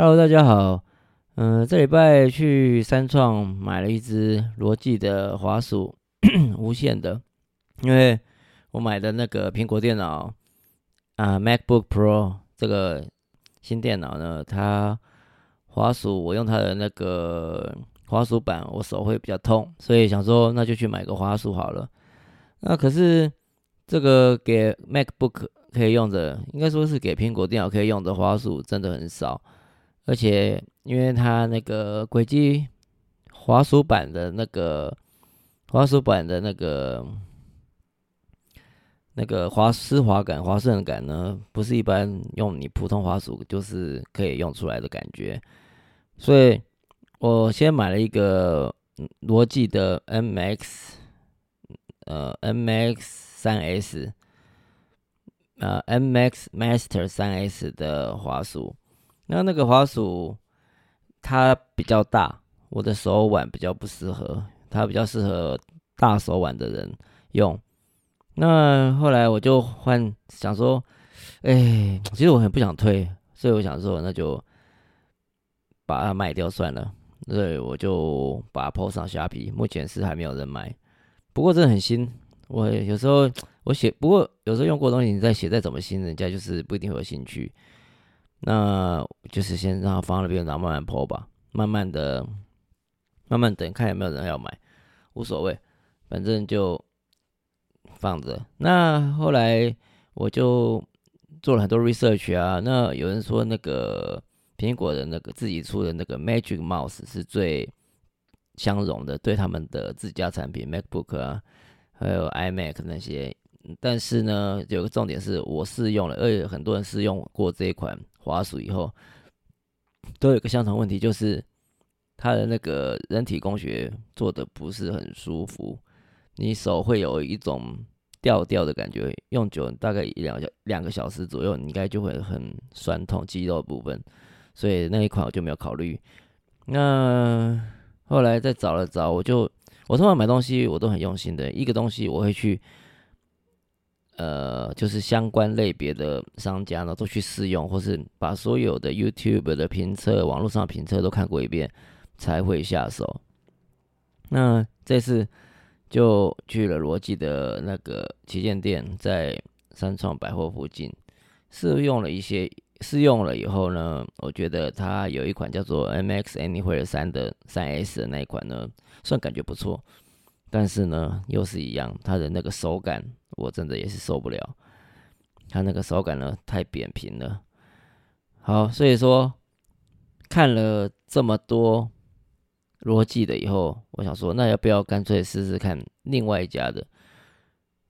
Hello，大家好。嗯、这礼拜去三创买了一只罗技的滑鼠，无线的。因为我买的那个苹果电脑啊、，MacBook Pro 这个新电脑呢，它滑鼠我用它的那个滑鼠板，我手会比较痛，所以想说那就去买个滑鼠好了。那可是这个给 MacBook 可以用的，应该说是给苹果电脑可以用的滑鼠真的很少。而且，因为它那个轨迹滑鼠板的那个滑鼠板的那个那个滑丝滑感、滑顺感呢，不是一般用你普通滑鼠就是可以用出来的感觉。所以我先买了一个罗技的 MX，呃，MX 三 S，呃，MX Master 三 S 的滑鼠。那那个滑鼠，它比较大，我的手腕比较不适合，它比较适合大手腕的人用。那后来我就换，想说，哎，其实我很不想退，所以我想说，那就把它卖掉算了。所以我就把它 po 上虾皮，目前是还没有人买。不过真的很新，我有时候我写，不过有时候用过的东西，你再写再怎么新，人家就是不一定会有兴趣。那就是先让它放那边，然后慢慢抛吧，慢慢的，慢慢等，看有没有人要买，无所谓，反正就放着。那后来我就做了很多 research 啊，那有人说那个苹果的那个自己出的那个 Magic Mouse 是最相容的，对他们的自家产品 MacBook 啊，还有 iMac 那些。但是呢，有个重点是我试用了，而且很多人试用过这一款。滑鼠以后都有一个相同问题，就是它的那个人体工学做的不是很舒服，你手会有一种吊吊的感觉，用久大概一两小两个小时左右，你应该就会很酸痛肌肉的部分，所以那一款我就没有考虑。那后来再找了找，我就我通常买东西我都很用心的，一个东西我会去。呃，就是相关类别的商家呢，都去试用，或是把所有的 YouTube 的评测、网络上的评测都看过一遍，才会下手。那这次就去了罗技的那个旗舰店，在三创百货附近试用了一些，试用了以后呢，我觉得它有一款叫做 MX Anywhere 三的三 S 的那一款呢，算感觉不错。但是呢，又是一样，它的那个手感，我真的也是受不了。它那个手感呢，太扁平了。好，所以说看了这么多逻辑的以后，我想说，那要不要干脆试试看另外一家的？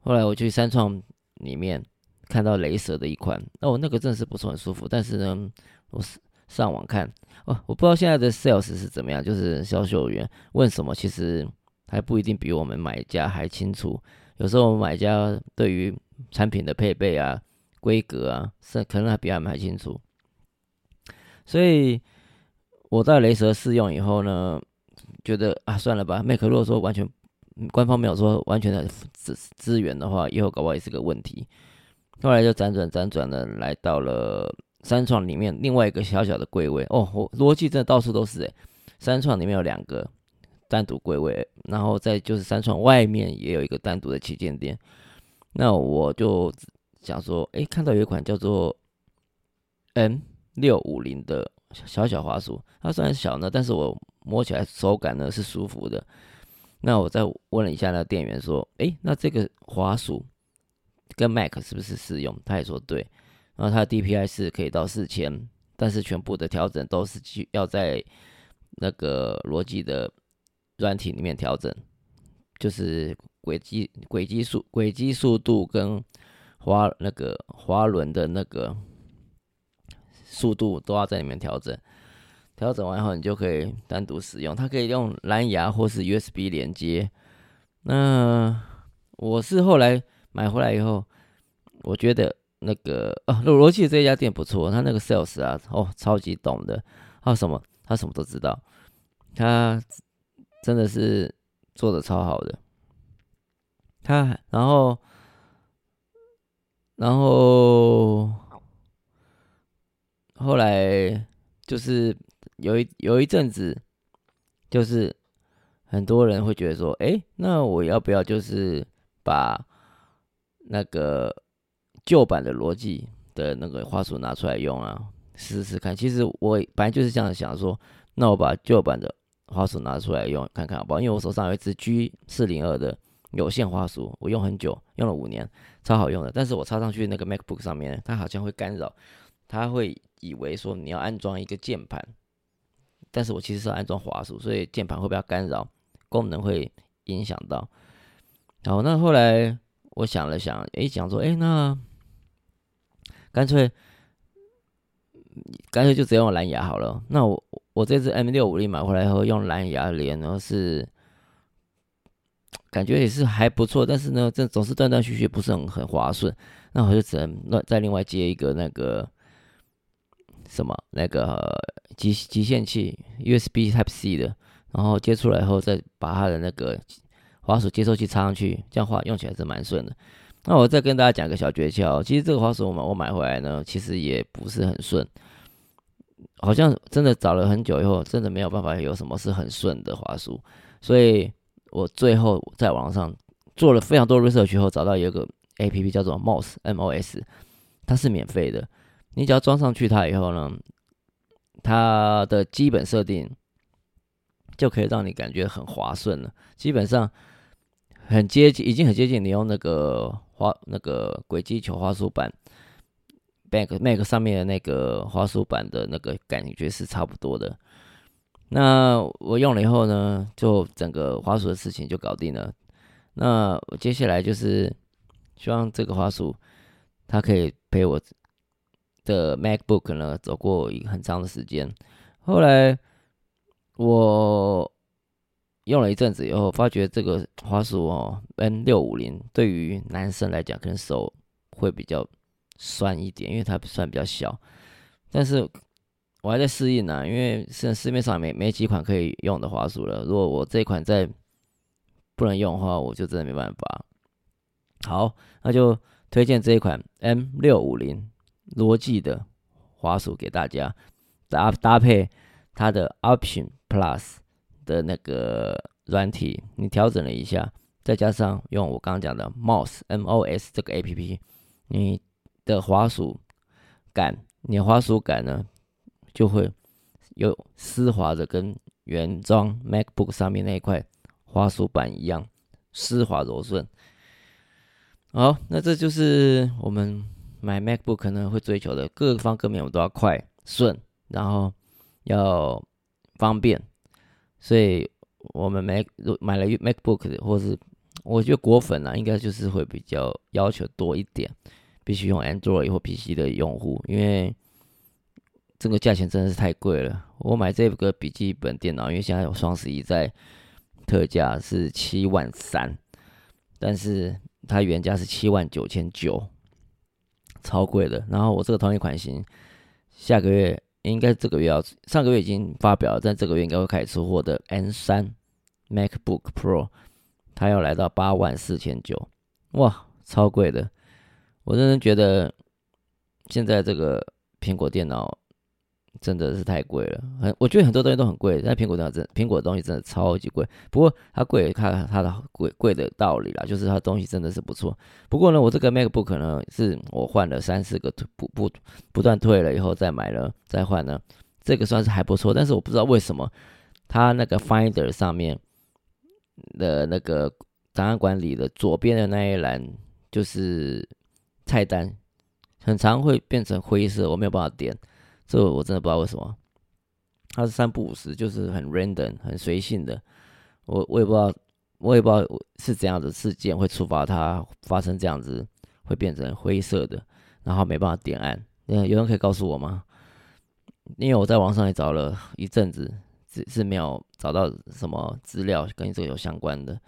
后来我去三创里面看到雷蛇的一款，哦，那个真的是不是，很舒服。但是呢，我是上网看，哦，我不知道现在的 sales 是怎么样，就是销售员问什么，其实。还不一定比我们买家还清楚。有时候我们买家对于产品的配备啊、规格啊，是可能还比他们还清楚。所以我在雷蛇试用以后呢，觉得啊，算了吧。Mac 如果说完全官方没有说完全的资资源的话，以后搞不好也是个问题。后来就辗转辗转的来到了三创里面另外一个小小的柜位哦，我罗技真的到处都是诶，三创里面有两个。单独柜位，然后再就是三创外面也有一个单独的旗舰店。那我就想说，哎，看到有一款叫做 N 六五零的小小滑鼠，它虽然小呢，但是我摸起来手感呢是舒服的。那我再问了一下那店员说，哎，那这个滑鼠跟 Mac 是不是适用？他也说对。然后它的 DPI 是可以到四千，但是全部的调整都是去要在那个逻辑的。软体里面调整，就是轨迹、轨迹速、轨迹速度跟滑那个滑轮的那个速度都要在里面调整。调整完以后，你就可以单独使用。它可以用蓝牙或是 USB 连接。那我是后来买回来以后，我觉得那个哦，罗技这家店不错，他那个 sales 啊，哦，超级懂的。他什么？他什么都知道。他。真的是做的超好的，他然后然后后来就是有一有一阵子，就是很多人会觉得说，哎，那我要不要就是把那个旧版的逻辑的那个话术拿出来用啊，试试看。其实我本来就是这样想说，那我把旧版的滑鼠拿出来用看看好不好？因为我手上有一只 G 四零二的有线滑鼠，我用很久，用了五年，超好用的。但是我插上去那个 MacBook 上面，它好像会干扰，它会以为说你要安装一个键盘，但是我其实是安装滑鼠，所以键盘会不会干扰，功能会影响到。好，那后来我想了想，诶，想说，诶，那干脆干脆就直接用蓝牙好了。那我我这支 M 六五零买回来以后用蓝牙连，然后是。感觉也是还不错，但是呢，这总是断断续续，不是很很滑顺。那我就只能那再另外接一个那个什么那个集集线器 USB Type C 的，然后接出来以后再把它的那个滑鼠接收器插上去，这样话用起来是蛮顺的。那我再跟大家讲个小诀窍，其实这个滑鼠我买我买回来呢，其实也不是很顺，好像真的找了很久以后，真的没有办法有什么是很顺的滑鼠，所以。我最后在网上做了非常多 research 后，找到有一个 APP 叫做 Mouse M O S，它是免费的。你只要装上去它以后呢，它的基本设定就可以让你感觉很滑顺了。基本上很接近，已经很接近你用那个滑那个轨迹球滑鼠板 Mac Mac 上面的那个滑鼠板的那个感觉是差不多的。那我用了以后呢，就整个滑鼠的事情就搞定了。那我接下来就是希望这个滑鼠它可以陪我的 MacBook 呢走过一个很长的时间。后来我用了一阵子以后，发觉这个滑鼠哦 N 六五零对于男生来讲可能手会比较酸一点，因为它算比较小，但是。我还在适应呢，因为现在市面上没没几款可以用的滑鼠了。如果我这款再不能用的话，我就真的没办法。好，那就推荐这一款 M 六五零罗技的滑鼠给大家，搭搭配它的 Option Plus 的那个软体，你调整了一下，再加上用我刚刚讲的 Mouse M O S 这个 A P P，你的滑鼠感，你滑鼠感呢？就会有丝滑的，跟原装 MacBook 上面那一块滑鼠板一样丝滑柔顺。好，那这就是我们买 MacBook 可能会追求的各方各面，我都要快顺，然后要方便。所以我们买买了 MacBook，或是我觉得果粉啊，应该就是会比较要求多一点，必须用 Android 或 PC 的用户，因为。这个价钱真的是太贵了。我买这个笔记本电脑，因为现在有双十一在特价是七万三，但是它原价是七万九千九，超贵的。然后我这个同一款型，下个月应该这个月要，上个月已经发表了，但这个月应该会开始出货的 M 三 MacBook Pro，它要来到八万四千九，哇，超贵的。我真的觉得现在这个苹果电脑。真的是太贵了，很我觉得很多东西都很贵，但苹果电脑真苹果的东西真的超级贵。不过它贵，它它的贵贵的道理啦，就是它东西真的是不错。不过呢，我这个 MacBook 呢，是我换了三四个不不不断退了以后再买了再换呢，这个算是还不错。但是我不知道为什么它那个 Finder 上面的那个档案管理的左边的那一栏就是菜单，很常会变成灰色，我没有办法点。这个我真的不知道为什么，它是三不五时，就是很 random、很随性的。我我也不知道，我也不知道是怎样的事件会触发它发生这样子，会变成灰色的，然后没办法点按。嗯，有人可以告诉我吗？因为我在网上也找了一阵子，只是没有找到什么资料跟这个有相关的。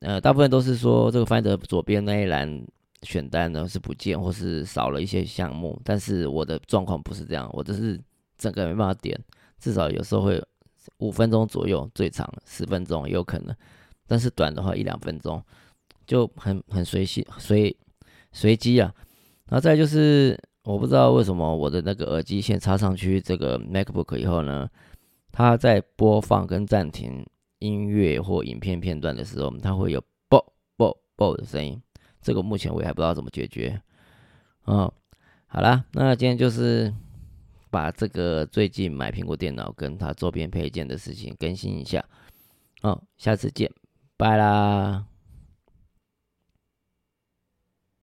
呃，大部分都是说这个 find 左边那一栏。选单呢是不见或是少了一些项目，但是我的状况不是这样，我就是整个没办法点，至少有时候会五分钟左右，最长十分钟也有可能，但是短的话一两分钟就很很随性随随机啊。然后再就是我不知道为什么我的那个耳机线插上去这个 MacBook 以后呢，它在播放跟暂停音乐或影片片段的时候，它会有啵啵啵的声音。这个目前我也还不知道怎么解决。嗯，好啦，那今天就是把这个最近买苹果电脑跟它周边配件的事情更新一下。哦，下次见，拜啦。